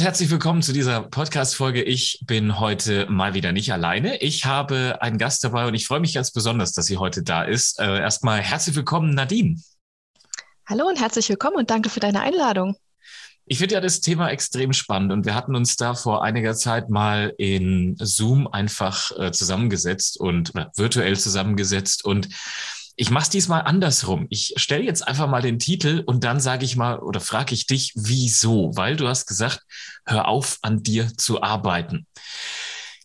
Und herzlich willkommen zu dieser Podcast-Folge. Ich bin heute mal wieder nicht alleine. Ich habe einen Gast dabei und ich freue mich ganz besonders, dass sie heute da ist. Äh, erstmal herzlich willkommen, Nadine. Hallo und herzlich willkommen und danke für deine Einladung. Ich finde ja das Thema extrem spannend und wir hatten uns da vor einiger Zeit mal in Zoom einfach äh, zusammengesetzt und virtuell zusammengesetzt und ich mache es diesmal andersrum. Ich stelle jetzt einfach mal den Titel und dann sage ich mal oder frage ich dich, wieso? Weil du hast gesagt, hör auf, an dir zu arbeiten.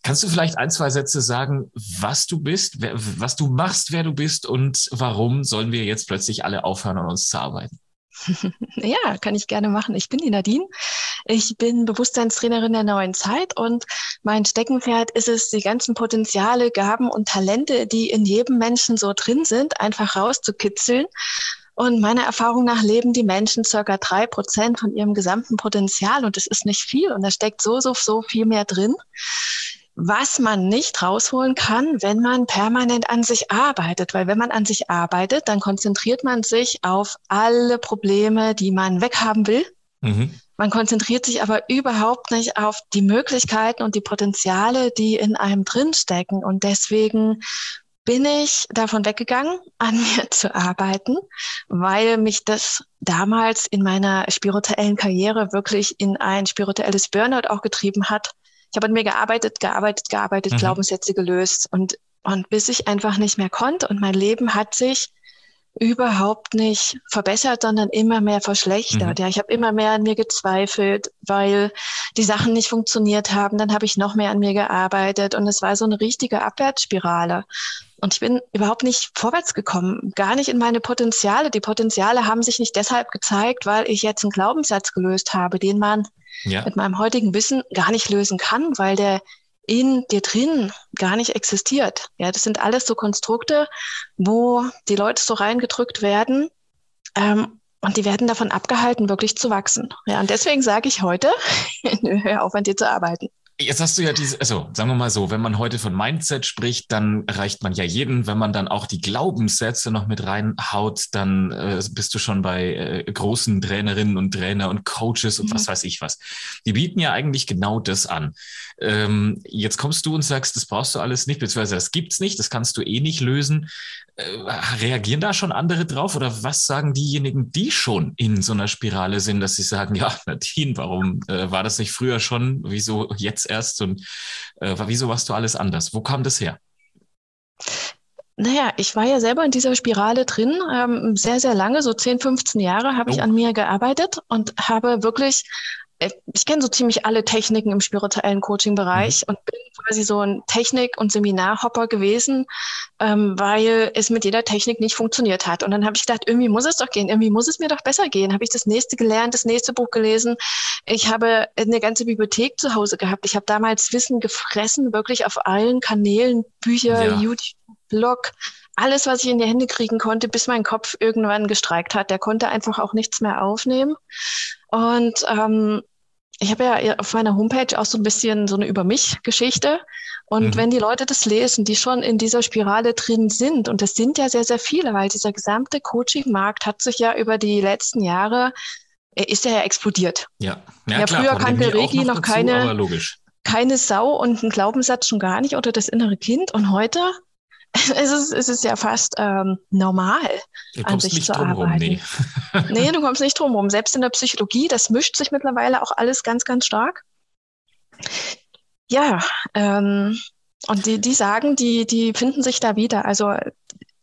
Kannst du vielleicht ein, zwei Sätze sagen, was du bist, wer, was du machst, wer du bist und warum sollen wir jetzt plötzlich alle aufhören, an uns zu arbeiten? Ja, kann ich gerne machen. Ich bin die Nadine. Ich bin Bewusstseinstrainerin der neuen Zeit und mein Steckenpferd ist es, die ganzen Potenziale, Gaben und Talente, die in jedem Menschen so drin sind, einfach rauszukitzeln. Und meiner Erfahrung nach leben die Menschen circa drei Prozent von ihrem gesamten Potenzial und es ist nicht viel und da steckt so, so, so viel mehr drin was man nicht rausholen kann, wenn man permanent an sich arbeitet. Weil wenn man an sich arbeitet, dann konzentriert man sich auf alle Probleme, die man weghaben will. Mhm. Man konzentriert sich aber überhaupt nicht auf die Möglichkeiten und die Potenziale, die in einem drinstecken. Und deswegen bin ich davon weggegangen, an mir zu arbeiten, weil mich das damals in meiner spirituellen Karriere wirklich in ein spirituelles Burnout auch getrieben hat ich habe an mir gearbeitet, gearbeitet, gearbeitet, mhm. Glaubenssätze gelöst und, und bis ich einfach nicht mehr konnte und mein Leben hat sich überhaupt nicht verbessert, sondern immer mehr verschlechtert. Mhm. Ja, ich habe immer mehr an mir gezweifelt, weil die Sachen nicht funktioniert haben. Dann habe ich noch mehr an mir gearbeitet und es war so eine richtige Abwärtsspirale. Und ich bin überhaupt nicht vorwärts gekommen, gar nicht in meine Potenziale. Die Potenziale haben sich nicht deshalb gezeigt, weil ich jetzt einen Glaubenssatz gelöst habe, den man ja. mit meinem heutigen Wissen gar nicht lösen kann, weil der in dir drin gar nicht existiert. Ja, das sind alles so Konstrukte, wo die Leute so reingedrückt werden ähm, und die werden davon abgehalten, wirklich zu wachsen. Ja, und deswegen sage ich heute, hör auf an dir zu arbeiten. Jetzt hast du ja diese, also sagen wir mal so, wenn man heute von Mindset spricht, dann erreicht man ja jeden. Wenn man dann auch die Glaubenssätze noch mit reinhaut, dann äh, bist du schon bei äh, großen Trainerinnen und Trainer und Coaches und mhm. was weiß ich was. Die bieten ja eigentlich genau das an. Ähm, jetzt kommst du und sagst, das brauchst du alles nicht, beziehungsweise das gibt's nicht, das kannst du eh nicht lösen. Äh, reagieren da schon andere drauf oder was sagen diejenigen, die schon in so einer Spirale sind, dass sie sagen, ja, Nadine, warum äh, war das nicht früher schon? Wieso jetzt erst? Und äh, wieso warst du alles anders? Wo kam das her? Naja, ich war ja selber in dieser Spirale drin, ähm, sehr, sehr lange, so 10, 15 Jahre habe oh. ich an mir gearbeitet und habe wirklich ich kenne so ziemlich alle Techniken im spirituellen Coaching-Bereich mhm. und bin quasi so ein Technik- und Seminarhopper gewesen, ähm, weil es mit jeder Technik nicht funktioniert hat. Und dann habe ich gedacht, irgendwie muss es doch gehen, irgendwie muss es mir doch besser gehen. Habe ich das nächste gelernt, das nächste Buch gelesen. Ich habe eine ganze Bibliothek zu Hause gehabt. Ich habe damals Wissen gefressen, wirklich auf allen Kanälen, Bücher, ja. YouTube, Blog, alles, was ich in die Hände kriegen konnte, bis mein Kopf irgendwann gestreikt hat. Der konnte einfach auch nichts mehr aufnehmen. Und ähm, ich habe ja auf meiner Homepage auch so ein bisschen so eine Über mich-Geschichte. Und mhm. wenn die Leute das lesen, die schon in dieser Spirale drin sind, und das sind ja sehr, sehr viele, weil dieser gesamte Coaching-Markt hat sich ja über die letzten Jahre, ist ja explodiert. Ja, ja, ja klar, früher kannte Regi noch, noch dazu, keine, keine Sau und einen Glaubenssatz schon gar nicht oder das innere Kind. Und heute es ist, es ist ja fast ähm, normal, du an sich zu arbeiten. Rum, nee. nee, du kommst nicht drum rum. Selbst in der Psychologie, das mischt sich mittlerweile auch alles ganz, ganz stark. Ja, ähm, und die, die sagen, die, die finden sich da wieder. Also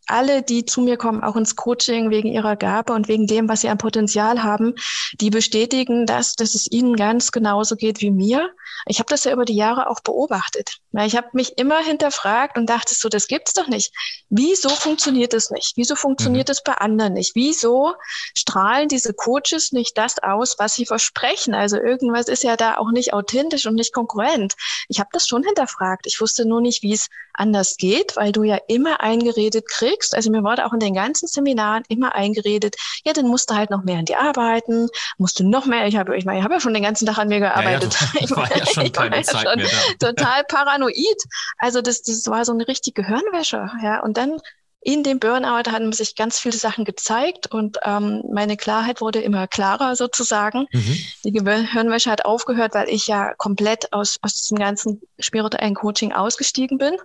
alle, die zu mir kommen, auch ins Coaching wegen ihrer Gabe und wegen dem, was sie an Potenzial haben, die bestätigen das, dass es ihnen ganz genauso geht wie mir. Ich habe das ja über die Jahre auch beobachtet. Ich habe mich immer hinterfragt und dachte so, das gibt's doch nicht. Wieso funktioniert das nicht? Wieso funktioniert es mhm. bei anderen nicht? Wieso strahlen diese Coaches nicht das aus, was sie versprechen? Also irgendwas ist ja da auch nicht authentisch und nicht konkurrent. Ich habe das schon hinterfragt. Ich wusste nur nicht, wie es anders geht, weil du ja immer eingeredet kriegst. Also mir wurde auch in den ganzen Seminaren immer eingeredet, ja, dann musst du halt noch mehr an dir arbeiten, musst du noch mehr, ich habe ich, mein, ich hab ja schon den ganzen Tag an mir gearbeitet. Ja, ja, du, war ja schon ja mehr. Total paranoid. Also das, das war so eine richtige Gehirnwäsche. Ja, und dann in dem Burnout haben sich ganz viele Sachen gezeigt und ähm, meine Klarheit wurde immer klarer sozusagen. Mhm. Die Gehirnwäsche hat aufgehört, weil ich ja komplett aus, aus diesem ganzen spirituellen Coaching ausgestiegen bin.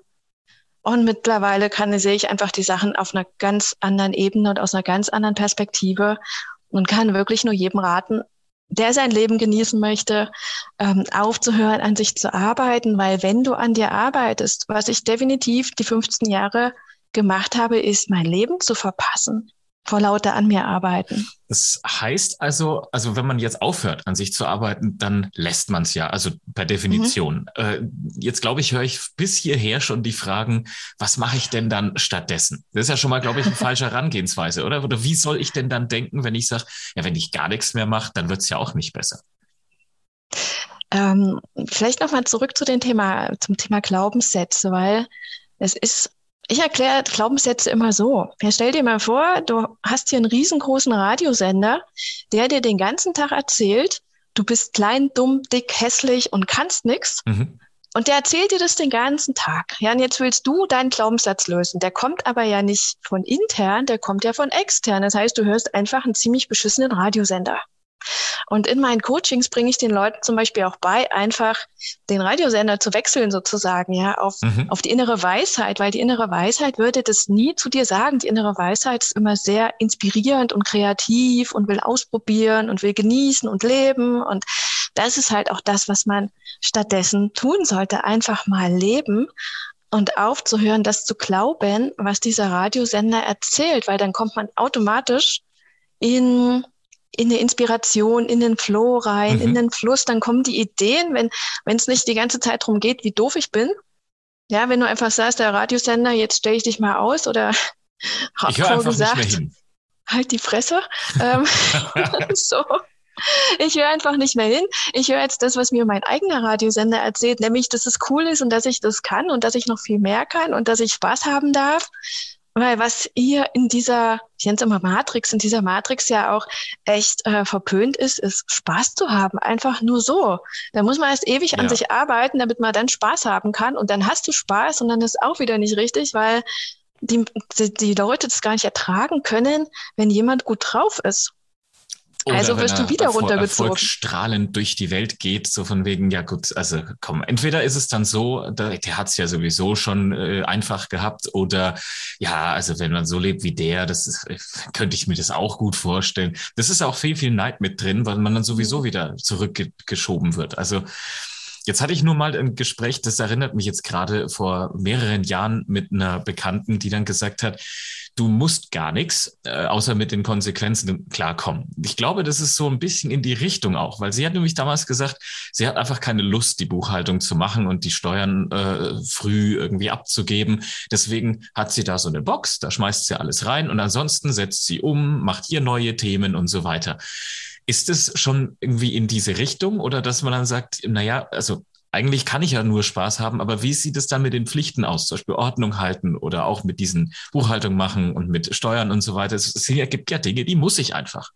Und mittlerweile kann, sehe ich einfach die Sachen auf einer ganz anderen Ebene und aus einer ganz anderen Perspektive und kann wirklich nur jedem raten, der sein Leben genießen möchte, ähm, aufzuhören, an sich zu arbeiten, weil wenn du an dir arbeitest, was ich definitiv die 15 Jahre gemacht habe, ist mein Leben zu verpassen vor lauter an mir arbeiten. Das heißt also, also wenn man jetzt aufhört, an sich zu arbeiten, dann lässt man es ja, also per Definition. Mhm. Äh, jetzt glaube ich, höre ich bis hierher schon die Fragen, was mache ich denn dann stattdessen? Das ist ja schon mal, glaube ich, eine falsche Herangehensweise, oder? Oder wie soll ich denn dann denken, wenn ich sage, ja, wenn ich gar nichts mehr mache, dann wird es ja auch nicht besser. Ähm, vielleicht nochmal zurück zu dem Thema, zum Thema Glaubenssätze, weil es ist ich erkläre Glaubenssätze immer so. Ja, stell dir mal vor, du hast hier einen riesengroßen Radiosender, der dir den ganzen Tag erzählt, du bist klein, dumm, dick, hässlich und kannst nichts. Mhm. Und der erzählt dir das den ganzen Tag. Ja, und jetzt willst du deinen Glaubenssatz lösen. Der kommt aber ja nicht von intern, der kommt ja von extern. Das heißt, du hörst einfach einen ziemlich beschissenen Radiosender. Und in meinen Coachings bringe ich den Leuten zum Beispiel auch bei, einfach den Radiosender zu wechseln sozusagen, ja, auf, mhm. auf die innere Weisheit, weil die innere Weisheit würde das nie zu dir sagen. Die innere Weisheit ist immer sehr inspirierend und kreativ und will ausprobieren und will genießen und leben. Und das ist halt auch das, was man stattdessen tun sollte. Einfach mal leben und aufzuhören, das zu glauben, was dieser Radiosender erzählt, weil dann kommt man automatisch in in eine Inspiration, in den Flow rein, mhm. in den Fluss, dann kommen die Ideen, wenn es nicht die ganze Zeit darum geht, wie doof ich bin. Ja, wenn du einfach sagst, der Radiosender, jetzt stelle ich dich mal aus oder einfach gesagt, halt die Fresse. ähm, so. Ich höre einfach nicht mehr hin. Ich höre jetzt das, was mir mein eigener Radiosender erzählt, nämlich, dass es cool ist und dass ich das kann und dass ich noch viel mehr kann und dass ich Spaß haben darf. Weil was hier in dieser, ich nenne es immer Matrix, in dieser Matrix ja auch echt äh, verpönt ist, ist Spaß zu haben. Einfach nur so. Da muss man erst ewig ja. an sich arbeiten, damit man dann Spaß haben kann. Und dann hast du Spaß und dann ist auch wieder nicht richtig, weil die, die, die Leute das gar nicht ertragen können, wenn jemand gut drauf ist. Oder also wirst du wieder Erfolg, runtergezogen. strahlend durch die Welt geht, so von wegen, ja gut, also komm, entweder ist es dann so, der, der hat es ja sowieso schon äh, einfach gehabt, oder ja, also wenn man so lebt wie der, das ist, könnte ich mir das auch gut vorstellen. Das ist auch viel, viel Neid mit drin, weil man dann sowieso mhm. wieder zurückgeschoben wird. Also Jetzt hatte ich nur mal ein Gespräch, das erinnert mich jetzt gerade vor mehreren Jahren mit einer Bekannten, die dann gesagt hat, du musst gar nichts, äh, außer mit den Konsequenzen klarkommen. Ich glaube, das ist so ein bisschen in die Richtung auch, weil sie hat nämlich damals gesagt, sie hat einfach keine Lust, die Buchhaltung zu machen und die Steuern äh, früh irgendwie abzugeben. Deswegen hat sie da so eine Box, da schmeißt sie alles rein und ansonsten setzt sie um, macht hier neue Themen und so weiter. Ist es schon irgendwie in diese Richtung oder dass man dann sagt, naja, also eigentlich kann ich ja nur Spaß haben, aber wie sieht es dann mit den Pflichten aus? Zum Beispiel Ordnung halten oder auch mit diesen Buchhaltung machen und mit Steuern und so weiter. Es gibt ja Dinge, die muss ich einfach.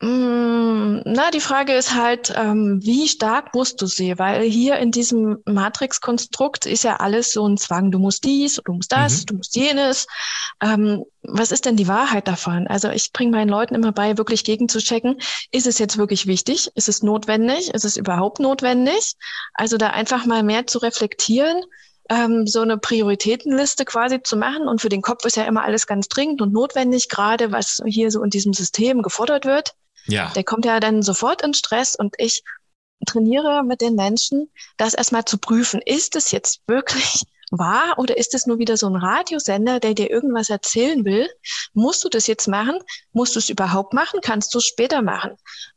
Mm, na, die Frage ist halt, ähm, wie stark musst du sie? Weil hier in diesem Matrix-Konstrukt ist ja alles so ein Zwang. Du musst dies, du musst das, mhm. du musst jenes. Ähm, was ist denn die Wahrheit davon? Also ich bringe meinen Leuten immer bei, wirklich gegenzuchecken, ist es jetzt wirklich wichtig? Ist es notwendig? Ist es überhaupt notwendig? Also da einfach mal mehr zu reflektieren, ähm, so eine Prioritätenliste quasi zu machen. Und für den Kopf ist ja immer alles ganz dringend und notwendig, gerade was hier so in diesem System gefordert wird. Ja. Der kommt ja dann sofort in Stress und ich trainiere mit den Menschen, das erstmal zu prüfen. Ist es jetzt wirklich wahr oder ist es nur wieder so ein Radiosender, der dir irgendwas erzählen will? Musst du das jetzt machen? Musst du es überhaupt machen? Kannst du es später machen?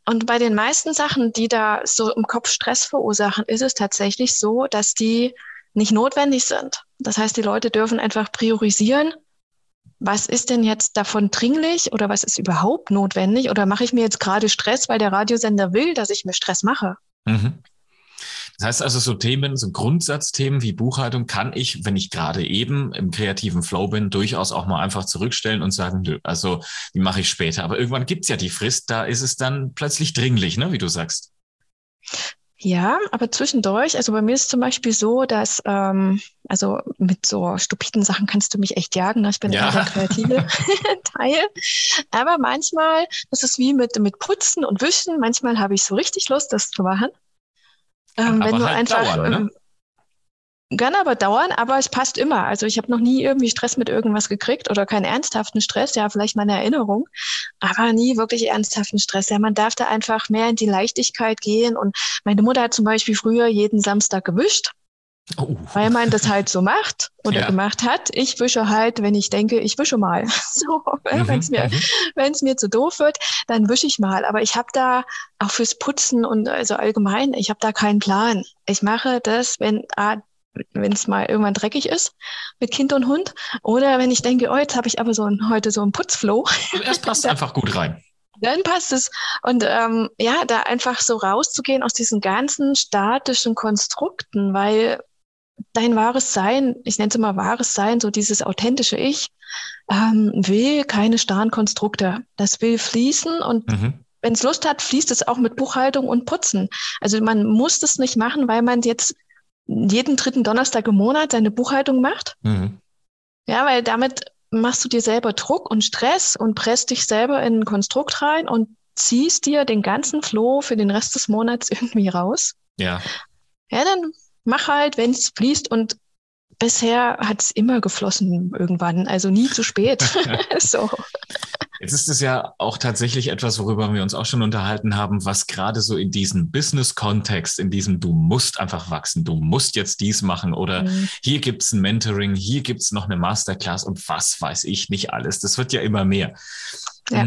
Und bei den meisten Sachen, die da so im Kopf Stress verursachen, ist es tatsächlich so, dass die nicht notwendig sind. Das heißt, die Leute dürfen einfach priorisieren was ist denn jetzt davon dringlich oder was ist überhaupt notwendig? Oder mache ich mir jetzt gerade Stress, weil der Radiosender will, dass ich mir Stress mache? Mhm. Das heißt also, so Themen, so Grundsatzthemen wie Buchhaltung kann ich, wenn ich gerade eben im kreativen Flow bin, durchaus auch mal einfach zurückstellen und sagen, nö, also die mache ich später. Aber irgendwann gibt's ja die Frist, da ist es dann plötzlich dringlich, ne, wie du sagst. Ja, aber zwischendurch, also bei mir ist zum Beispiel so, dass, ähm, also mit so stupiden Sachen kannst du mich echt jagen, ne? ich bin ja der kreative Teil. Aber manchmal, das ist wie mit, mit Putzen und Wischen, manchmal habe ich so richtig Lust, das zu machen. Ähm, aber wenn du halt einfach, dauern, ne? Kann aber dauern, aber es passt immer. Also ich habe noch nie irgendwie Stress mit irgendwas gekriegt oder keinen ernsthaften Stress, ja, vielleicht mal eine Erinnerung, aber nie wirklich ernsthaften Stress. Ja, man darf da einfach mehr in die Leichtigkeit gehen. Und meine Mutter hat zum Beispiel früher jeden Samstag gewischt. Oh. Weil man das halt so macht oder ja. gemacht hat. Ich wische halt, wenn ich denke, ich wische mal. So, mhm, wenn es mir, mhm. wenn es mir zu doof wird, dann wische ich mal. Aber ich habe da auch fürs Putzen und also allgemein, ich habe da keinen Plan. Ich mache das, wenn ah, wenn es mal irgendwann dreckig ist mit Kind und Hund. Oder wenn ich denke, oh, jetzt habe ich aber so ein, heute so ein Putzflow. Es passt einfach gut rein. Dann passt es. Und ähm, ja, da einfach so rauszugehen aus diesen ganzen statischen Konstrukten, weil dein wahres Sein, ich nenne es immer wahres Sein, so dieses authentische Ich, ähm, will keine starren Konstrukte. Das will fließen und mhm. wenn es Lust hat, fließt es auch mit Buchhaltung und Putzen. Also man muss das nicht machen, weil man jetzt jeden dritten Donnerstag im Monat seine Buchhaltung macht. Mhm. Ja, weil damit machst du dir selber Druck und Stress und presst dich selber in ein Konstrukt rein und ziehst dir den ganzen Flow für den Rest des Monats irgendwie raus. Ja. Ja, dann mach halt, wenn es fließt und bisher hat es immer geflossen irgendwann, also nie zu spät. so. Jetzt ist es ja auch tatsächlich etwas, worüber wir uns auch schon unterhalten haben, was gerade so in diesem Business-Kontext, in diesem du musst einfach wachsen, du musst jetzt dies machen oder mhm. hier gibt's ein Mentoring, hier gibt's noch eine Masterclass und was weiß ich nicht alles. Das wird ja immer mehr. Ja.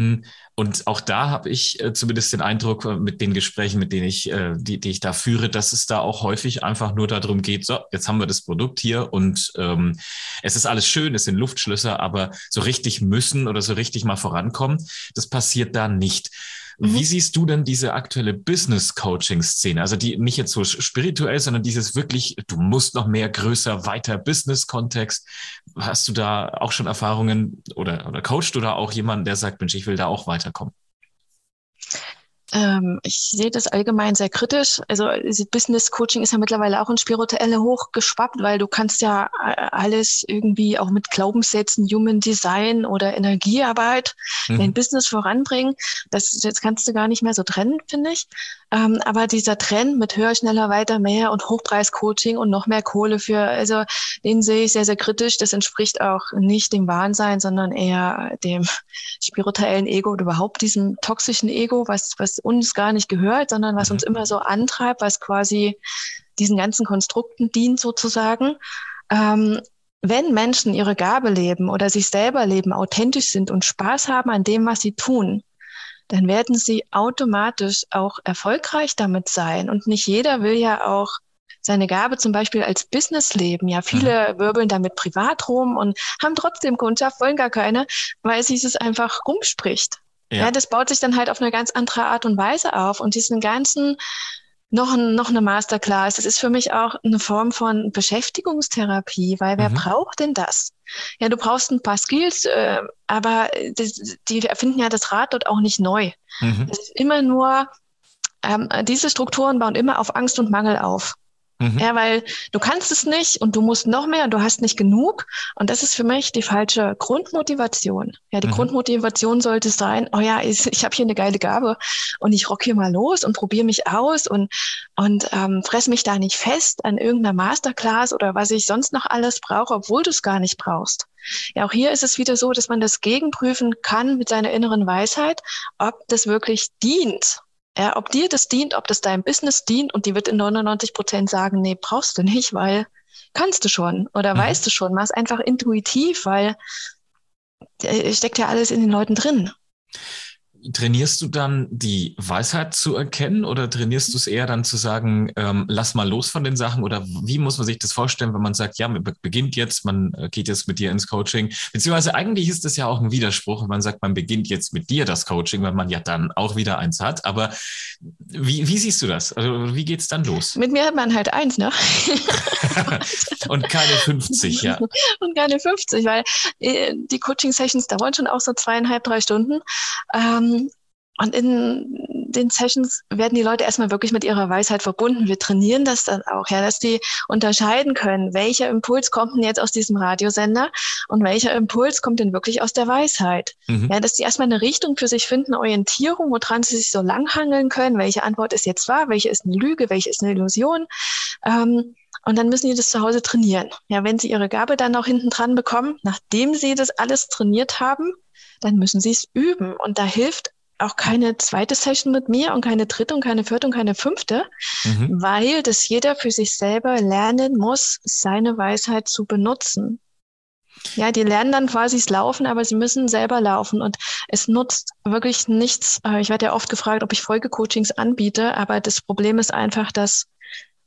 Und auch da habe ich äh, zumindest den Eindruck äh, mit den Gesprächen, mit denen ich, äh, die, die ich da führe, dass es da auch häufig einfach nur darum geht, so, jetzt haben wir das Produkt hier und ähm, es ist alles schön, es sind Luftschlösser, aber so richtig müssen oder so richtig mal vorankommen, das passiert da nicht. Mhm. Wie siehst du denn diese aktuelle Business-Coaching-Szene? Also die nicht jetzt so spirituell, sondern dieses wirklich, du musst noch mehr, größer, weiter Business-Kontext. Hast du da auch schon Erfahrungen oder, oder coachst du da auch jemanden, der sagt, Mensch, ich will da auch weiterkommen? Ähm, ich sehe das allgemein sehr kritisch. Also Business Coaching ist ja mittlerweile auch ins Spirituelle hochgeschwappt, weil du kannst ja alles irgendwie auch mit Glaubenssätzen, Human Design oder Energiearbeit mhm. in Business voranbringen. Das, das kannst du gar nicht mehr so trennen, finde ich. Ähm, aber dieser Trend mit höher, schneller, weiter, mehr und Hochpreis-Coaching und noch mehr Kohle für, also den sehe ich sehr, sehr kritisch. Das entspricht auch nicht dem Wahnsinn, sondern eher dem spirituellen Ego oder überhaupt diesem toxischen Ego, was, was uns gar nicht gehört, sondern was uns mhm. immer so antreibt, was quasi diesen ganzen Konstrukten dient sozusagen. Ähm, wenn Menschen ihre Gabe leben oder sich selber leben, authentisch sind und Spaß haben an dem, was sie tun, dann werden sie automatisch auch erfolgreich damit sein. Und nicht jeder will ja auch seine Gabe zum Beispiel als Business leben. Ja, viele mhm. wirbeln damit privat rum und haben trotzdem Kundschaft, wollen gar keine, weil sich es einfach rumspricht. Ja. ja, das baut sich dann halt auf eine ganz andere Art und Weise auf. Und diesen ganzen noch, ein, noch eine Masterclass. Das ist für mich auch eine Form von Beschäftigungstherapie, weil wer mhm. braucht denn das? Ja, du brauchst ein paar Skills, äh, aber das, die erfinden ja das Rad dort auch nicht neu. Mhm. Es ist immer nur, ähm, diese Strukturen bauen immer auf Angst und Mangel auf. Mhm. Ja, weil du kannst es nicht und du musst noch mehr und du hast nicht genug. Und das ist für mich die falsche Grundmotivation. Ja, die mhm. Grundmotivation sollte sein, oh ja, ich, ich habe hier eine geile Gabe und ich rock hier mal los und probiere mich aus und, und ähm, fress mich da nicht fest an irgendeiner Masterclass oder was ich sonst noch alles brauche, obwohl du es gar nicht brauchst. Ja, auch hier ist es wieder so, dass man das gegenprüfen kann mit seiner inneren Weisheit, ob das wirklich dient ja, ob dir das dient, ob das deinem Business dient und die wird in 99 Prozent sagen, nee, brauchst du nicht, weil kannst du schon oder mhm. weißt du schon. Mach es einfach intuitiv, weil äh, steckt ja alles in den Leuten drin. Trainierst du dann die Weisheit zu erkennen oder trainierst du es eher dann zu sagen, ähm, lass mal los von den Sachen? Oder wie muss man sich das vorstellen, wenn man sagt, ja, man beginnt jetzt, man äh, geht jetzt mit dir ins Coaching? Beziehungsweise eigentlich ist das ja auch ein Widerspruch, wenn man sagt, man beginnt jetzt mit dir das Coaching, weil man ja dann auch wieder eins hat. Aber wie, wie siehst du das? Also wie geht's dann los? Mit mir hat man halt eins, ne? Und keine 50, ja. Und keine 50, weil äh, die Coaching-Sessions dauern schon auch so zweieinhalb, drei Stunden. Ähm, und in den Sessions werden die Leute erstmal wirklich mit ihrer Weisheit verbunden. Wir trainieren das dann auch, ja, dass die unterscheiden können, welcher Impuls kommt denn jetzt aus diesem Radiosender und welcher Impuls kommt denn wirklich aus der Weisheit. Mhm. Ja, dass die erstmal eine Richtung für sich finden, Orientierung, woran sie sich so langhangeln können, welche Antwort ist jetzt wahr, welche ist eine Lüge, welche ist eine Illusion. Ähm, und dann müssen die das zu Hause trainieren. Ja, wenn sie ihre Gabe dann noch hinten dran bekommen, nachdem sie das alles trainiert haben, dann müssen sie es üben. Und da hilft auch keine zweite Session mit mir und keine dritte und keine vierte und keine fünfte, mhm. weil das jeder für sich selber lernen muss, seine Weisheit zu benutzen. Ja, die lernen dann quasi das Laufen, aber sie müssen selber laufen und es nutzt wirklich nichts. Äh, ich werde ja oft gefragt, ob ich Folgecoachings anbiete, aber das Problem ist einfach, dass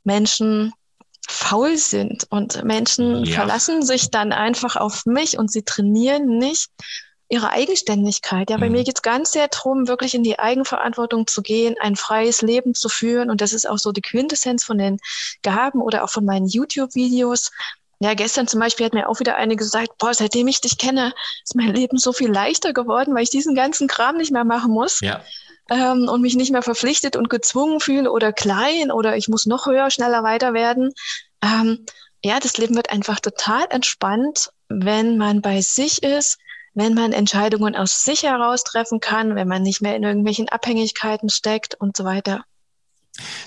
Menschen faul sind und Menschen ja. verlassen sich dann einfach auf mich und sie trainieren nicht ihre Eigenständigkeit. Ja, bei mhm. mir geht es ganz sehr darum, wirklich in die Eigenverantwortung zu gehen, ein freies Leben zu führen. Und das ist auch so die Quintessenz von den Gaben oder auch von meinen YouTube-Videos. Ja, gestern zum Beispiel hat mir auch wieder eine gesagt, boah, seitdem ich dich kenne, ist mein Leben so viel leichter geworden, weil ich diesen ganzen Kram nicht mehr machen muss. Ja. Ähm, und mich nicht mehr verpflichtet und gezwungen fühle oder klein oder ich muss noch höher, schneller weiter werden. Ähm, ja, das Leben wird einfach total entspannt, wenn man bei sich ist, wenn man Entscheidungen aus sich heraus treffen kann, wenn man nicht mehr in irgendwelchen Abhängigkeiten steckt und so weiter.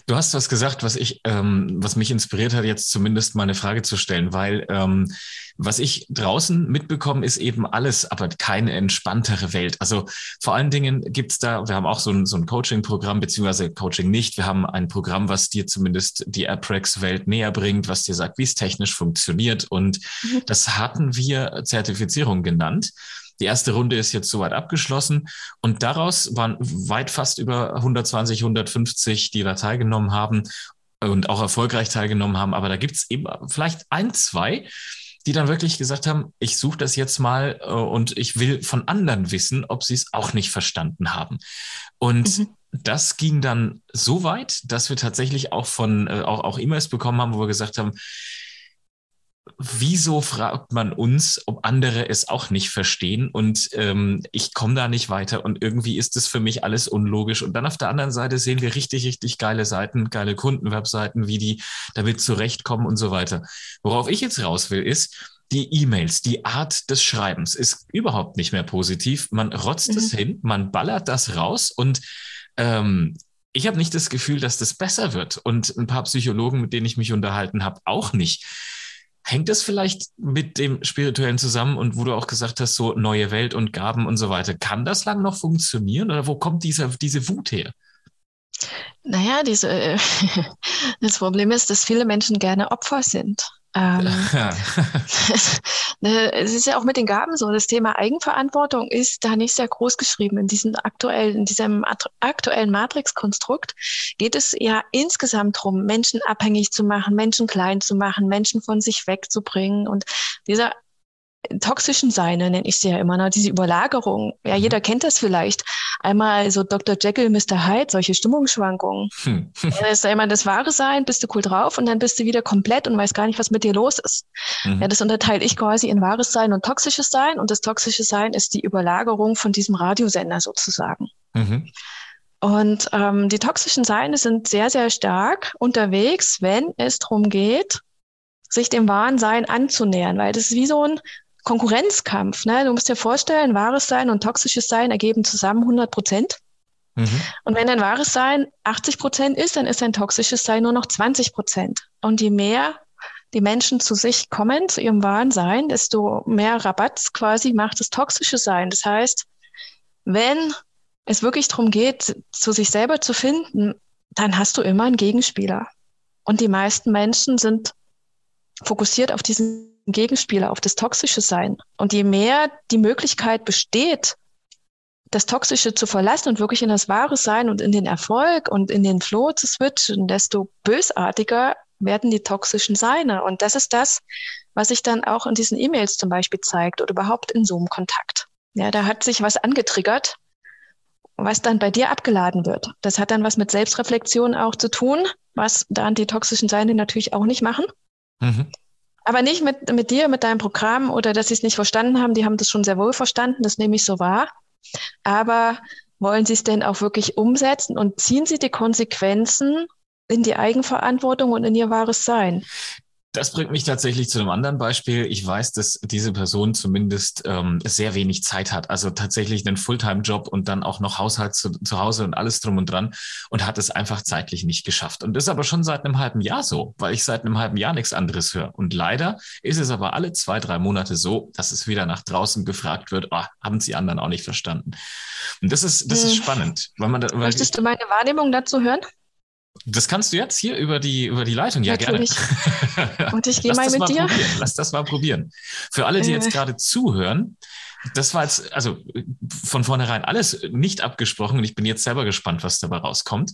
Du hast was gesagt, was ich, ähm, was mich inspiriert hat, jetzt zumindest mal eine Frage zu stellen, weil ähm, was ich draußen mitbekomme, ist eben alles, aber keine entspanntere Welt. Also vor allen Dingen gibt's da, wir haben auch so ein, so ein Coaching-Programm, beziehungsweise Coaching nicht. Wir haben ein Programm, was dir zumindest die AppRex-Welt näher bringt, was dir sagt, wie es technisch funktioniert. Und mhm. das hatten wir Zertifizierung genannt. Die erste Runde ist jetzt soweit abgeschlossen und daraus waren weit fast über 120, 150, die da teilgenommen haben und auch erfolgreich teilgenommen haben. Aber da gibt's eben vielleicht ein, zwei, die dann wirklich gesagt haben, ich suche das jetzt mal äh, und ich will von anderen wissen, ob sie es auch nicht verstanden haben. Und mhm. das ging dann so weit, dass wir tatsächlich auch von äh, auch, auch E-Mails bekommen haben, wo wir gesagt haben, wieso fragt man uns, ob andere es auch nicht verstehen und ähm, ich komme da nicht weiter und irgendwie ist es für mich alles unlogisch. Und dann auf der anderen Seite sehen wir richtig, richtig geile Seiten, geile Kundenwebseiten, wie die damit zurechtkommen und so weiter. Worauf ich jetzt raus will, ist, die E-Mails, die Art des Schreibens ist überhaupt nicht mehr positiv. Man rotzt mhm. es hin, man ballert das raus und ähm, ich habe nicht das Gefühl, dass das besser wird. Und ein paar Psychologen, mit denen ich mich unterhalten habe, auch nicht. Hängt das vielleicht mit dem Spirituellen zusammen und wo du auch gesagt hast, so neue Welt und Gaben und so weiter, kann das lang noch funktionieren oder wo kommt diese, diese Wut her? Naja, diese, äh, das Problem ist, dass viele Menschen gerne Opfer sind. Ähm, ne, es ist ja auch mit den Gaben so. Das Thema Eigenverantwortung ist da nicht sehr groß geschrieben. In diesem aktuellen, in diesem aktuellen Matrix-Konstrukt geht es ja insgesamt darum, Menschen abhängig zu machen, Menschen klein zu machen, Menschen von sich wegzubringen. Und dieser toxischen Seine, nenne ich sie ja immer, ne? diese Überlagerung. Ja, mhm. jeder kennt das vielleicht. Einmal so Dr. Jekyll, Mr. Hyde, solche Stimmungsschwankungen. Hm. da ist ja immer das wahre Sein, bist du cool drauf und dann bist du wieder komplett und weißt gar nicht, was mit dir los ist. Mhm. Ja, das unterteile ich quasi in wahres Sein und toxisches Sein und das toxische Sein ist die Überlagerung von diesem Radiosender sozusagen. Mhm. Und ähm, die toxischen Seine sind sehr, sehr stark unterwegs, wenn es darum geht, sich dem wahren Sein anzunähern, weil das ist wie so ein Konkurrenzkampf. Ne? Du musst dir vorstellen, wahres Sein und toxisches Sein ergeben zusammen 100 Prozent. Mhm. Und wenn dein wahres Sein 80 Prozent ist, dann ist dein toxisches Sein nur noch 20 Prozent. Und je mehr die Menschen zu sich kommen, zu ihrem wahren Sein, desto mehr Rabatt quasi macht das toxische Sein. Das heißt, wenn es wirklich darum geht, zu sich selber zu finden, dann hast du immer einen Gegenspieler. Und die meisten Menschen sind fokussiert auf diesen Gegenspieler, auf das toxische Sein. Und je mehr die Möglichkeit besteht, das Toxische zu verlassen und wirklich in das wahre Sein und in den Erfolg und in den Flow zu switchen, desto bösartiger werden die toxischen Seine. Und das ist das, was sich dann auch in diesen E-Mails zum Beispiel zeigt oder überhaupt in Zoom-Kontakt. Ja, da hat sich was angetriggert, was dann bei dir abgeladen wird. Das hat dann was mit Selbstreflexion auch zu tun, was dann die toxischen Seine natürlich auch nicht machen. Mhm. Aber nicht mit, mit dir, mit deinem Programm oder dass sie es nicht verstanden haben. Die haben das schon sehr wohl verstanden, das nehme ich so wahr. Aber wollen Sie es denn auch wirklich umsetzen und ziehen Sie die Konsequenzen in die Eigenverantwortung und in Ihr wahres Sein? Das bringt mich tatsächlich zu einem anderen Beispiel. Ich weiß, dass diese Person zumindest ähm, sehr wenig Zeit hat. Also tatsächlich einen Fulltime-Job und dann auch noch Haushalt zu, zu Hause und alles drum und dran und hat es einfach zeitlich nicht geschafft. Und das ist aber schon seit einem halben Jahr so, weil ich seit einem halben Jahr nichts anderes höre. Und leider ist es aber alle zwei, drei Monate so, dass es wieder nach draußen gefragt wird, oh, haben Sie anderen auch nicht verstanden. Und das ist, das ist hm. spannend. Weil man da, weil Möchtest ich, du meine Wahrnehmung dazu hören? Das kannst du jetzt hier über die, über die Leitung. Ja, Natürlich. gerne. Und ich gehe mal mit mal dir. Probieren. Lass das mal probieren. Für alle, die jetzt äh. gerade zuhören, das war jetzt, also von vornherein alles nicht abgesprochen und ich bin jetzt selber gespannt, was dabei rauskommt.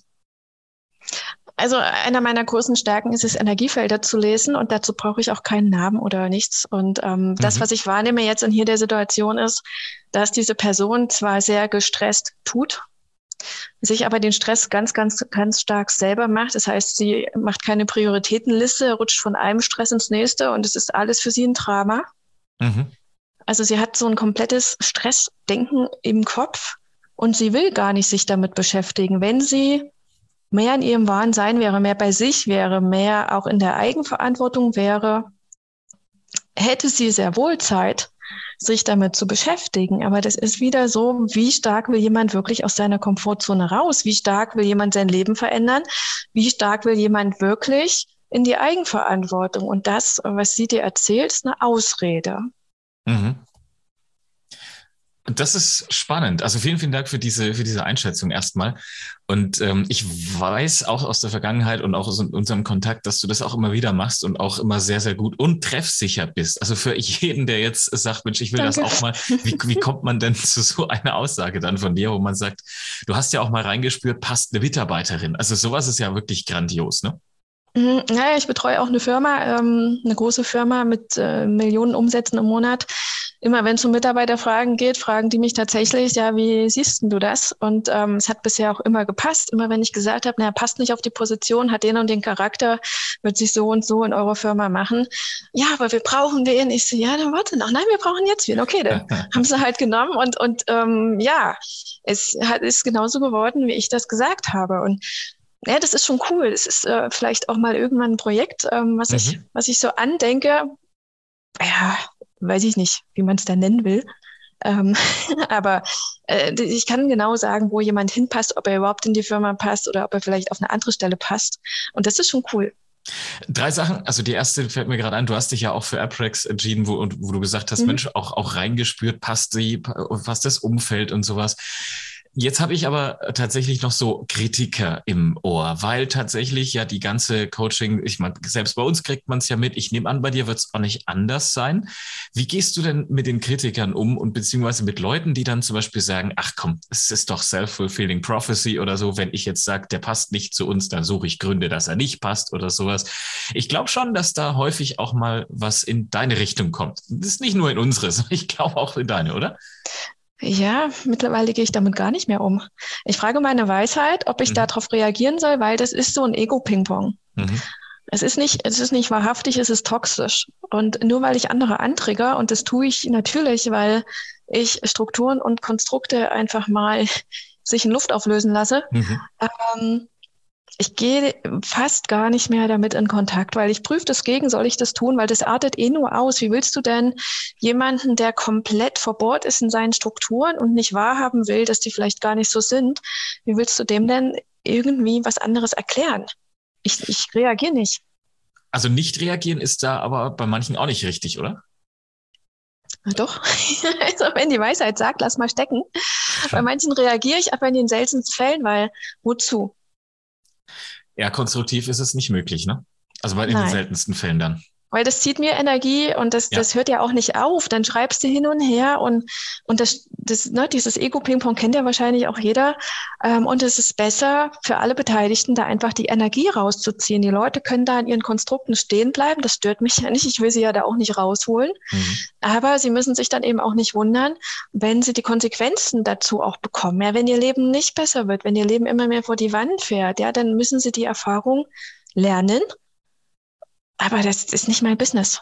Also einer meiner großen Stärken ist es, Energiefelder zu lesen und dazu brauche ich auch keinen Namen oder nichts. Und ähm, mhm. das, was ich wahrnehme jetzt in hier der Situation ist, dass diese Person zwar sehr gestresst tut, sich aber den Stress ganz, ganz, ganz stark selber macht. Das heißt, sie macht keine Prioritätenliste, rutscht von einem Stress ins nächste und es ist alles für sie ein Drama. Mhm. Also sie hat so ein komplettes Stressdenken im Kopf und sie will gar nicht sich damit beschäftigen. Wenn sie mehr in ihrem wahren Sein wäre, mehr bei sich wäre, mehr auch in der Eigenverantwortung wäre, hätte sie sehr wohl Zeit, sich damit zu beschäftigen. Aber das ist wieder so, wie stark will jemand wirklich aus seiner Komfortzone raus? Wie stark will jemand sein Leben verändern? Wie stark will jemand wirklich in die Eigenverantwortung? Und das, was sie dir erzählt, ist eine Ausrede. Mhm. Das ist spannend. Also vielen, vielen Dank für diese, für diese Einschätzung erstmal. Und ähm, ich weiß auch aus der Vergangenheit und auch aus unserem Kontakt, dass du das auch immer wieder machst und auch immer sehr, sehr gut und treffsicher bist. Also für jeden, der jetzt sagt, Mensch, ich will Danke. das auch mal, wie, wie kommt man denn zu so einer Aussage dann von dir, wo man sagt, du hast ja auch mal reingespürt, passt eine Mitarbeiterin. Also sowas ist ja wirklich grandios, ne? Mhm, ja, ich betreue auch eine Firma, ähm, eine große Firma mit äh, Millionen Umsätzen im Monat. Immer wenn es um Mitarbeiterfragen geht, fragen die mich tatsächlich, ja, wie siehst du das? Und ähm, es hat bisher auch immer gepasst. Immer wenn ich gesagt habe, naja, passt nicht auf die Position, hat den und den Charakter, wird sich so und so in eurer Firma machen. Ja, aber wir brauchen den. Ich so, ja, dann warte noch. Nein, wir brauchen jetzt wen. Okay, dann haben sie halt genommen und, und ähm, ja, es hat, ist genauso geworden, wie ich das gesagt habe. Und ja, das ist schon cool. Das ist äh, vielleicht auch mal irgendwann ein Projekt, ähm, was, mhm. ich, was ich so andenke. Ja, weiß ich nicht, wie man es da nennen will. Ähm, aber äh, ich kann genau sagen, wo jemand hinpasst, ob er überhaupt in die Firma passt oder ob er vielleicht auf eine andere Stelle passt. Und das ist schon cool. Drei Sachen. Also die erste fällt mir gerade ein. Du hast dich ja auch für AppRex entschieden, wo, wo du gesagt hast, mhm. Mensch, auch, auch reingespürt, passt die, passt das Umfeld und sowas. Jetzt habe ich aber tatsächlich noch so Kritiker im Ohr, weil tatsächlich ja die ganze Coaching, ich meine, selbst bei uns kriegt man es ja mit. Ich nehme an, bei dir wird es auch nicht anders sein. Wie gehst du denn mit den Kritikern um und beziehungsweise mit Leuten, die dann zum Beispiel sagen, ach komm, es ist doch self-fulfilling prophecy oder so, wenn ich jetzt sage, der passt nicht zu uns, dann suche ich Gründe, dass er nicht passt oder sowas. Ich glaube schon, dass da häufig auch mal was in deine Richtung kommt. Das ist nicht nur in unsere, sondern ich glaube auch in deine, oder? Ja, mittlerweile gehe ich damit gar nicht mehr um. Ich frage meine Weisheit, ob ich mhm. darauf reagieren soll, weil das ist so ein Ego-Ping-Pong. Mhm. Es ist nicht, es ist nicht wahrhaftig, es ist toxisch. Und nur weil ich andere antrigger, und das tue ich natürlich, weil ich Strukturen und Konstrukte einfach mal sich in Luft auflösen lasse, mhm. ähm, ich gehe fast gar nicht mehr damit in Kontakt, weil ich prüfe das gegen, soll ich das tun, weil das artet eh nur aus. Wie willst du denn jemanden, der komplett verbohrt ist in seinen Strukturen und nicht wahrhaben will, dass die vielleicht gar nicht so sind, wie willst du dem denn irgendwie was anderes erklären? Ich, ich reagiere nicht. Also nicht reagieren ist da aber bei manchen auch nicht richtig, oder? Na doch. also wenn die Weisheit sagt, lass mal stecken. Bei manchen reagiere ich, aber in den seltensten Fällen, weil wozu? Ja, konstruktiv ist es nicht möglich, ne? Also bei in den seltensten Fällen dann. Weil das zieht mir Energie und das, ja. das hört ja auch nicht auf. Dann schreibst du hin und her und, und das, das, ne, dieses Ego-Ping-Pong kennt ja wahrscheinlich auch jeder. Ähm, und es ist besser für alle Beteiligten, da einfach die Energie rauszuziehen. Die Leute können da in ihren Konstrukten stehen bleiben. Das stört mich ja nicht. Ich will sie ja da auch nicht rausholen. Mhm. Aber sie müssen sich dann eben auch nicht wundern, wenn sie die Konsequenzen dazu auch bekommen. Ja, wenn ihr Leben nicht besser wird, wenn ihr Leben immer mehr vor die Wand fährt, ja, dann müssen sie die Erfahrung lernen aber das ist nicht mein Business.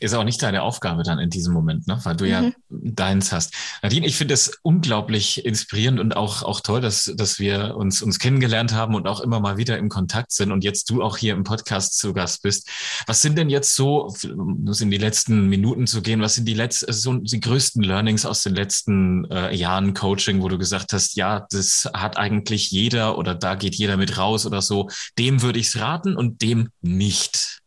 Ist auch nicht deine Aufgabe dann in diesem Moment, ne? weil du mhm. ja deins hast. Nadine, ich finde es unglaublich inspirierend und auch, auch toll, dass, dass wir uns, uns kennengelernt haben und auch immer mal wieder im Kontakt sind und jetzt du auch hier im Podcast zu Gast bist. Was sind denn jetzt so, um in die letzten Minuten zu gehen, was sind die letzten, so die größten Learnings aus den letzten äh, Jahren Coaching, wo du gesagt hast, ja, das hat eigentlich jeder oder da geht jeder mit raus oder so. Dem würde ich es raten und dem nicht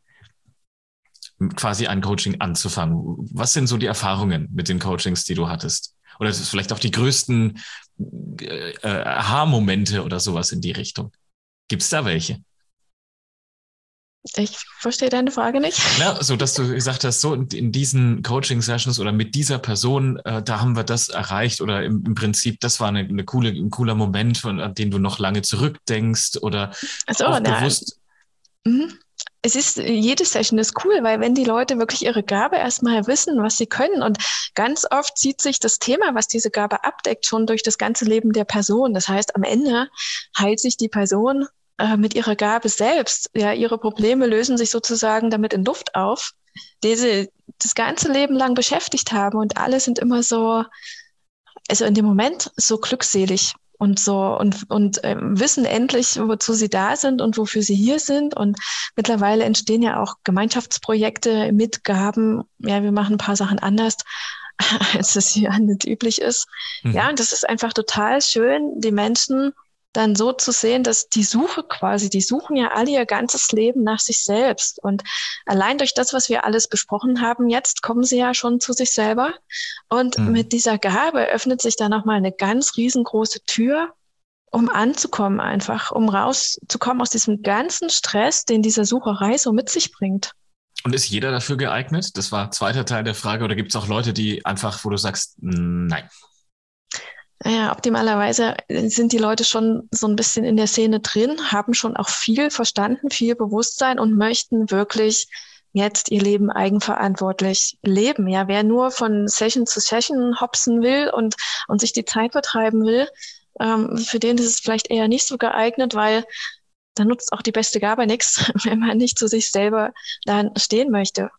quasi ein Coaching anzufangen. Was sind so die Erfahrungen mit den Coachings, die du hattest? Oder ist es vielleicht auch die größten äh, Aha-Momente oder sowas in die Richtung? Gibt es da welche? Ich verstehe deine Frage nicht. Na, so dass du gesagt hast, so in, in diesen Coaching-Sessions oder mit dieser Person, äh, da haben wir das erreicht oder im, im Prinzip, das war eine, eine, coole, ein cooler Moment, von, an den du noch lange zurückdenkst oder so, bewusst. Mhm es ist, jede Session ist cool, weil wenn die Leute wirklich ihre Gabe erstmal wissen, was sie können und ganz oft zieht sich das Thema, was diese Gabe abdeckt, schon durch das ganze Leben der Person. Das heißt, am Ende heilt sich die Person äh, mit ihrer Gabe selbst. Ja, ihre Probleme lösen sich sozusagen damit in Luft auf, die sie das ganze Leben lang beschäftigt haben und alle sind immer so, also in dem Moment so glückselig und so und, und äh, wissen endlich, wozu sie da sind und wofür sie hier sind. Und mittlerweile entstehen ja auch Gemeinschaftsprojekte, Mitgaben. Ja, wir machen ein paar Sachen anders, als es hier nicht üblich ist. Mhm. Ja, und das ist einfach total schön, die Menschen dann so zu sehen, dass die Suche quasi, die suchen ja alle ihr ganzes Leben nach sich selbst. Und allein durch das, was wir alles besprochen haben, jetzt kommen sie ja schon zu sich selber. Und mhm. mit dieser Gabe öffnet sich da nochmal eine ganz riesengroße Tür, um anzukommen einfach, um rauszukommen aus diesem ganzen Stress, den diese Sucherei so mit sich bringt. Und ist jeder dafür geeignet? Das war zweiter Teil der Frage. Oder gibt es auch Leute, die einfach, wo du sagst, nein, naja, optimalerweise sind die Leute schon so ein bisschen in der Szene drin, haben schon auch viel verstanden, viel Bewusstsein und möchten wirklich jetzt ihr Leben eigenverantwortlich leben. Ja, wer nur von Session zu Session hopsen will und, und sich die Zeit vertreiben will, ähm, für den ist es vielleicht eher nicht so geeignet, weil da nutzt auch die beste Gabe nichts, wenn man nicht zu sich selber dann stehen möchte.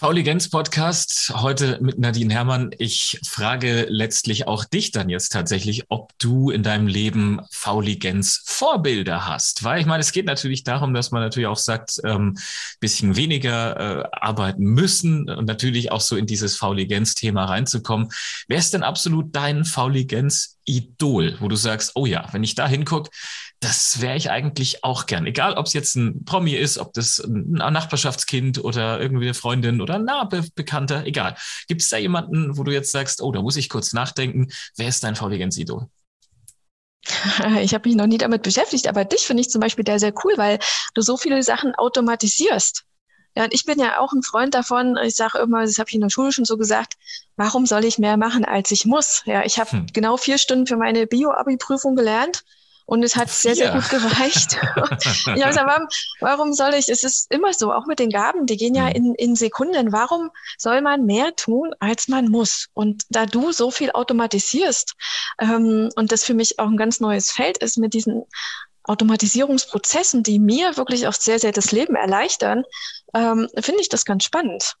Fauligenz Podcast, heute mit Nadine Herrmann. Ich frage letztlich auch dich dann jetzt tatsächlich, ob du in deinem Leben Fauligenz Vorbilder hast. Weil ich meine, es geht natürlich darum, dass man natürlich auch sagt, ähm, bisschen weniger äh, arbeiten müssen und natürlich auch so in dieses Fauligenz-Thema reinzukommen. Wer ist denn absolut dein Fauligenz-Idol, wo du sagst, oh ja, wenn ich da hingucke, das wäre ich eigentlich auch gern. Egal, ob es jetzt ein Promi ist, ob das ein Nachbarschaftskind oder irgendwie eine Freundin oder ein Nahbekannter, egal. Gibt es da jemanden, wo du jetzt sagst, oh, da muss ich kurz nachdenken, wer ist dein VW-Idol? Ich habe mich noch nie damit beschäftigt, aber dich finde ich zum Beispiel sehr, sehr cool, weil du so viele Sachen automatisierst. Ja, und ich bin ja auch ein Freund davon, ich sage immer, das habe ich in der Schule schon so gesagt, warum soll ich mehr machen, als ich muss? Ja, ich habe hm. genau vier Stunden für meine Bio-Abi-Prüfung gelernt und es hat sehr, sehr gut gereicht. ich habe gesagt, warum, warum soll ich, es ist immer so, auch mit den Gaben, die gehen ja mhm. in, in Sekunden. Warum soll man mehr tun, als man muss? Und da du so viel automatisierst ähm, und das für mich auch ein ganz neues Feld ist mit diesen Automatisierungsprozessen, die mir wirklich auch sehr, sehr das Leben erleichtern, ähm, finde ich das ganz spannend.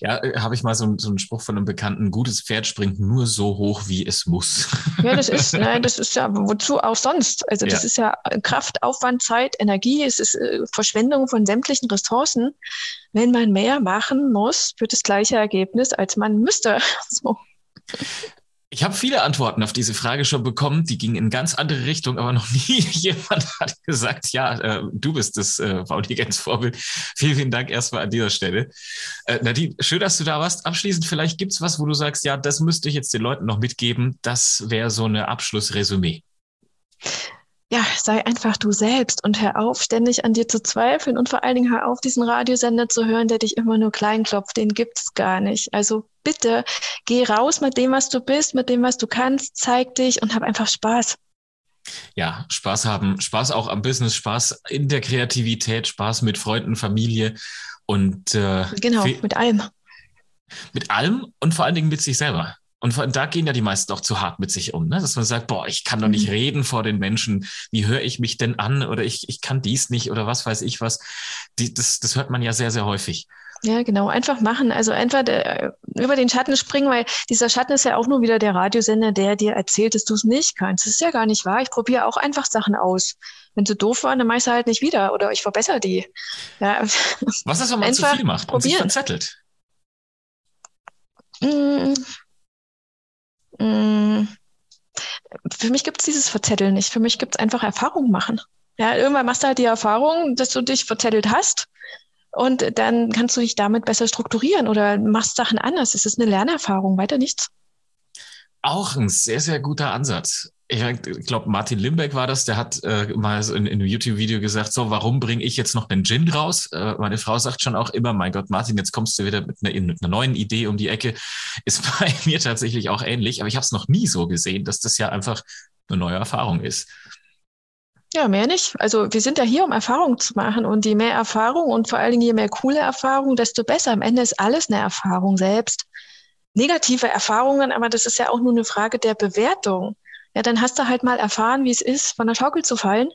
Ja, äh, habe ich mal so, so einen Spruch von einem Bekannten, gutes Pferd springt nur so hoch, wie es muss. Ja, das ist, ne, das ist ja, wozu auch sonst? Also das ja. ist ja Kraft, Aufwand, Zeit, Energie, es ist äh, Verschwendung von sämtlichen Ressourcen. Wenn man mehr machen muss für das gleiche Ergebnis, als man müsste. So. Ich habe viele Antworten auf diese Frage schon bekommen, die gingen in ganz andere Richtung, aber noch nie jemand hat gesagt, ja, äh, du bist das äh, Vaudigens-Vorbild. Vielen, vielen Dank erstmal an dieser Stelle. Äh, Nadine, schön, dass du da warst. Abschließend, vielleicht gibt's was, wo du sagst, ja, das müsste ich jetzt den Leuten noch mitgeben. Das wäre so eine Abschlussresümee ja, sei einfach du selbst und hör auf, ständig an dir zu zweifeln und vor allen Dingen hör auf, diesen Radiosender zu hören, der dich immer nur klein klopft. Den gibt's gar nicht. Also bitte geh raus mit dem, was du bist, mit dem, was du kannst, zeig dich und hab einfach Spaß. Ja, Spaß haben, Spaß auch am Business, Spaß in der Kreativität, Spaß mit Freunden, Familie und äh, genau, mit allem. Mit allem und vor allen Dingen mit sich selber. Und da gehen ja die meisten auch zu hart mit sich um, ne? dass man sagt, boah, ich kann doch nicht mhm. reden vor den Menschen. Wie höre ich mich denn an? Oder ich, ich kann dies nicht oder was weiß ich was. Die, das, das hört man ja sehr, sehr häufig. Ja, genau. Einfach machen. Also einfach äh, über den Schatten springen, weil dieser Schatten ist ja auch nur wieder der Radiosender, der dir erzählt, dass du es nicht kannst. Das ist ja gar nicht wahr. Ich probiere auch einfach Sachen aus. Wenn sie doof waren, dann mache ich sie halt nicht wieder oder ich verbessere die. Ja. Was ist, wenn man zu viel macht probieren. und sich verzettelt? Mm, mm, für mich gibt es dieses Verzetteln nicht. Für mich gibt es einfach Erfahrung machen. Ja, irgendwann machst du halt die Erfahrung, dass du dich verzettelt hast und dann kannst du dich damit besser strukturieren oder machst Sachen anders. Es ist eine Lernerfahrung, weiter nichts. Auch ein sehr, sehr guter Ansatz. Ich glaube, Martin Limbeck war das, der hat äh, mal so in, in einem YouTube-Video gesagt, so, warum bringe ich jetzt noch den Gin raus? Äh, meine Frau sagt schon auch immer, mein Gott, Martin, jetzt kommst du wieder mit einer, mit einer neuen Idee um die Ecke. Ist bei mir tatsächlich auch ähnlich, aber ich habe es noch nie so gesehen, dass das ja einfach eine neue Erfahrung ist. Ja, mehr nicht. Also wir sind ja hier, um Erfahrung zu machen. Und je mehr Erfahrung und vor allen Dingen je mehr coole Erfahrung, desto besser. Am Ende ist alles eine Erfahrung selbst. Negative Erfahrungen, aber das ist ja auch nur eine Frage der Bewertung. Ja, dann hast du halt mal erfahren, wie es ist, von der Schaukel zu fallen.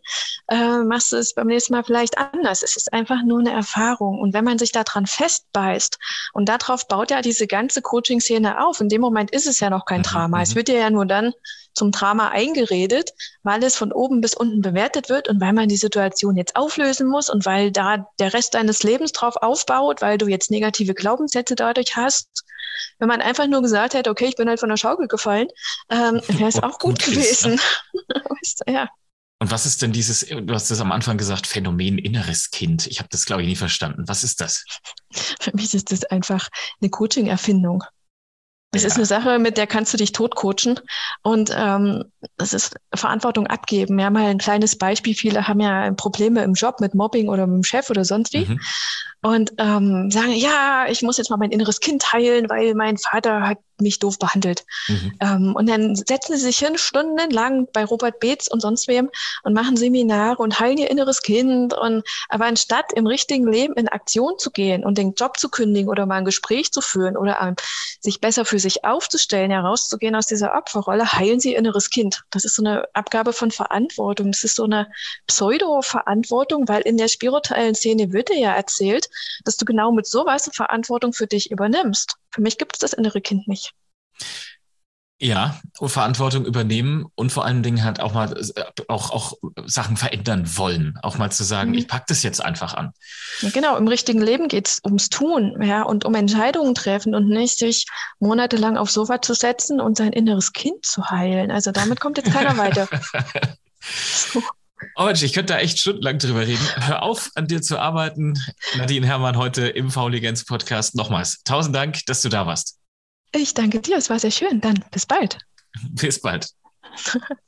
Äh, machst du es beim nächsten Mal vielleicht anders. Es ist einfach nur eine Erfahrung. Und wenn man sich daran festbeißt und darauf baut ja diese ganze Coaching-Szene auf, in dem Moment ist es ja noch kein mhm, Drama. Es mhm. wird dir ja nur dann zum Drama eingeredet, weil es von oben bis unten bewertet wird und weil man die Situation jetzt auflösen muss und weil da der Rest deines Lebens drauf aufbaut, weil du jetzt negative Glaubenssätze dadurch hast. Wenn man einfach nur gesagt hätte, okay, ich bin halt von der Schaukel gefallen, ähm, wäre es auch gut, gut gewesen. Ja. Und was ist denn dieses, du hast das am Anfang gesagt, Phänomen inneres Kind? Ich habe das, glaube ich, nie verstanden. Was ist das? Für mich ist das einfach eine Coaching-Erfindung. Es ja. ist eine Sache, mit der kannst du dich totcoachen. Und ähm, das ist Verantwortung abgeben. Haben mal ein kleines Beispiel. Viele haben ja Probleme im Job mit Mobbing oder mit dem Chef oder sonst wie. Mhm. Und ähm, sagen, ja, ich muss jetzt mal mein inneres Kind heilen, weil mein Vater hat mich doof behandelt. Mhm. Ähm, und dann setzen sie sich hin, stundenlang bei Robert Beetz und sonst wem und machen Seminare und heilen ihr inneres Kind. Und aber anstatt im richtigen Leben in Aktion zu gehen und den Job zu kündigen oder mal ein Gespräch zu führen oder ähm, sich besser für sich aufzustellen, herauszugehen aus dieser Opferrolle, heilen sie ihr inneres Kind. Das ist so eine Abgabe von Verantwortung. Das ist so eine Pseudo-Verantwortung, weil in der spirituellen Szene wird dir ja erzählt, dass du genau mit sowas Verantwortung für dich übernimmst. Für mich gibt es das innere Kind nicht. Ja, Verantwortung übernehmen und vor allen Dingen halt auch mal auch, auch Sachen verändern wollen. Auch mal zu sagen, mhm. ich packe das jetzt einfach an. Ja, genau, im richtigen Leben geht es ums Tun, ja, und um Entscheidungen treffen und nicht sich monatelang aufs Sofa zu setzen und sein inneres Kind zu heilen. Also damit kommt jetzt keiner weiter. so. Oh Mensch, ich könnte da echt stundenlang drüber reden. Hör auf, an dir zu arbeiten. Nadine Herrmann heute im Fauligenz Podcast. Nochmals, tausend Dank, dass du da warst. Ich danke dir, es war sehr schön. Dann bis bald. Bis bald.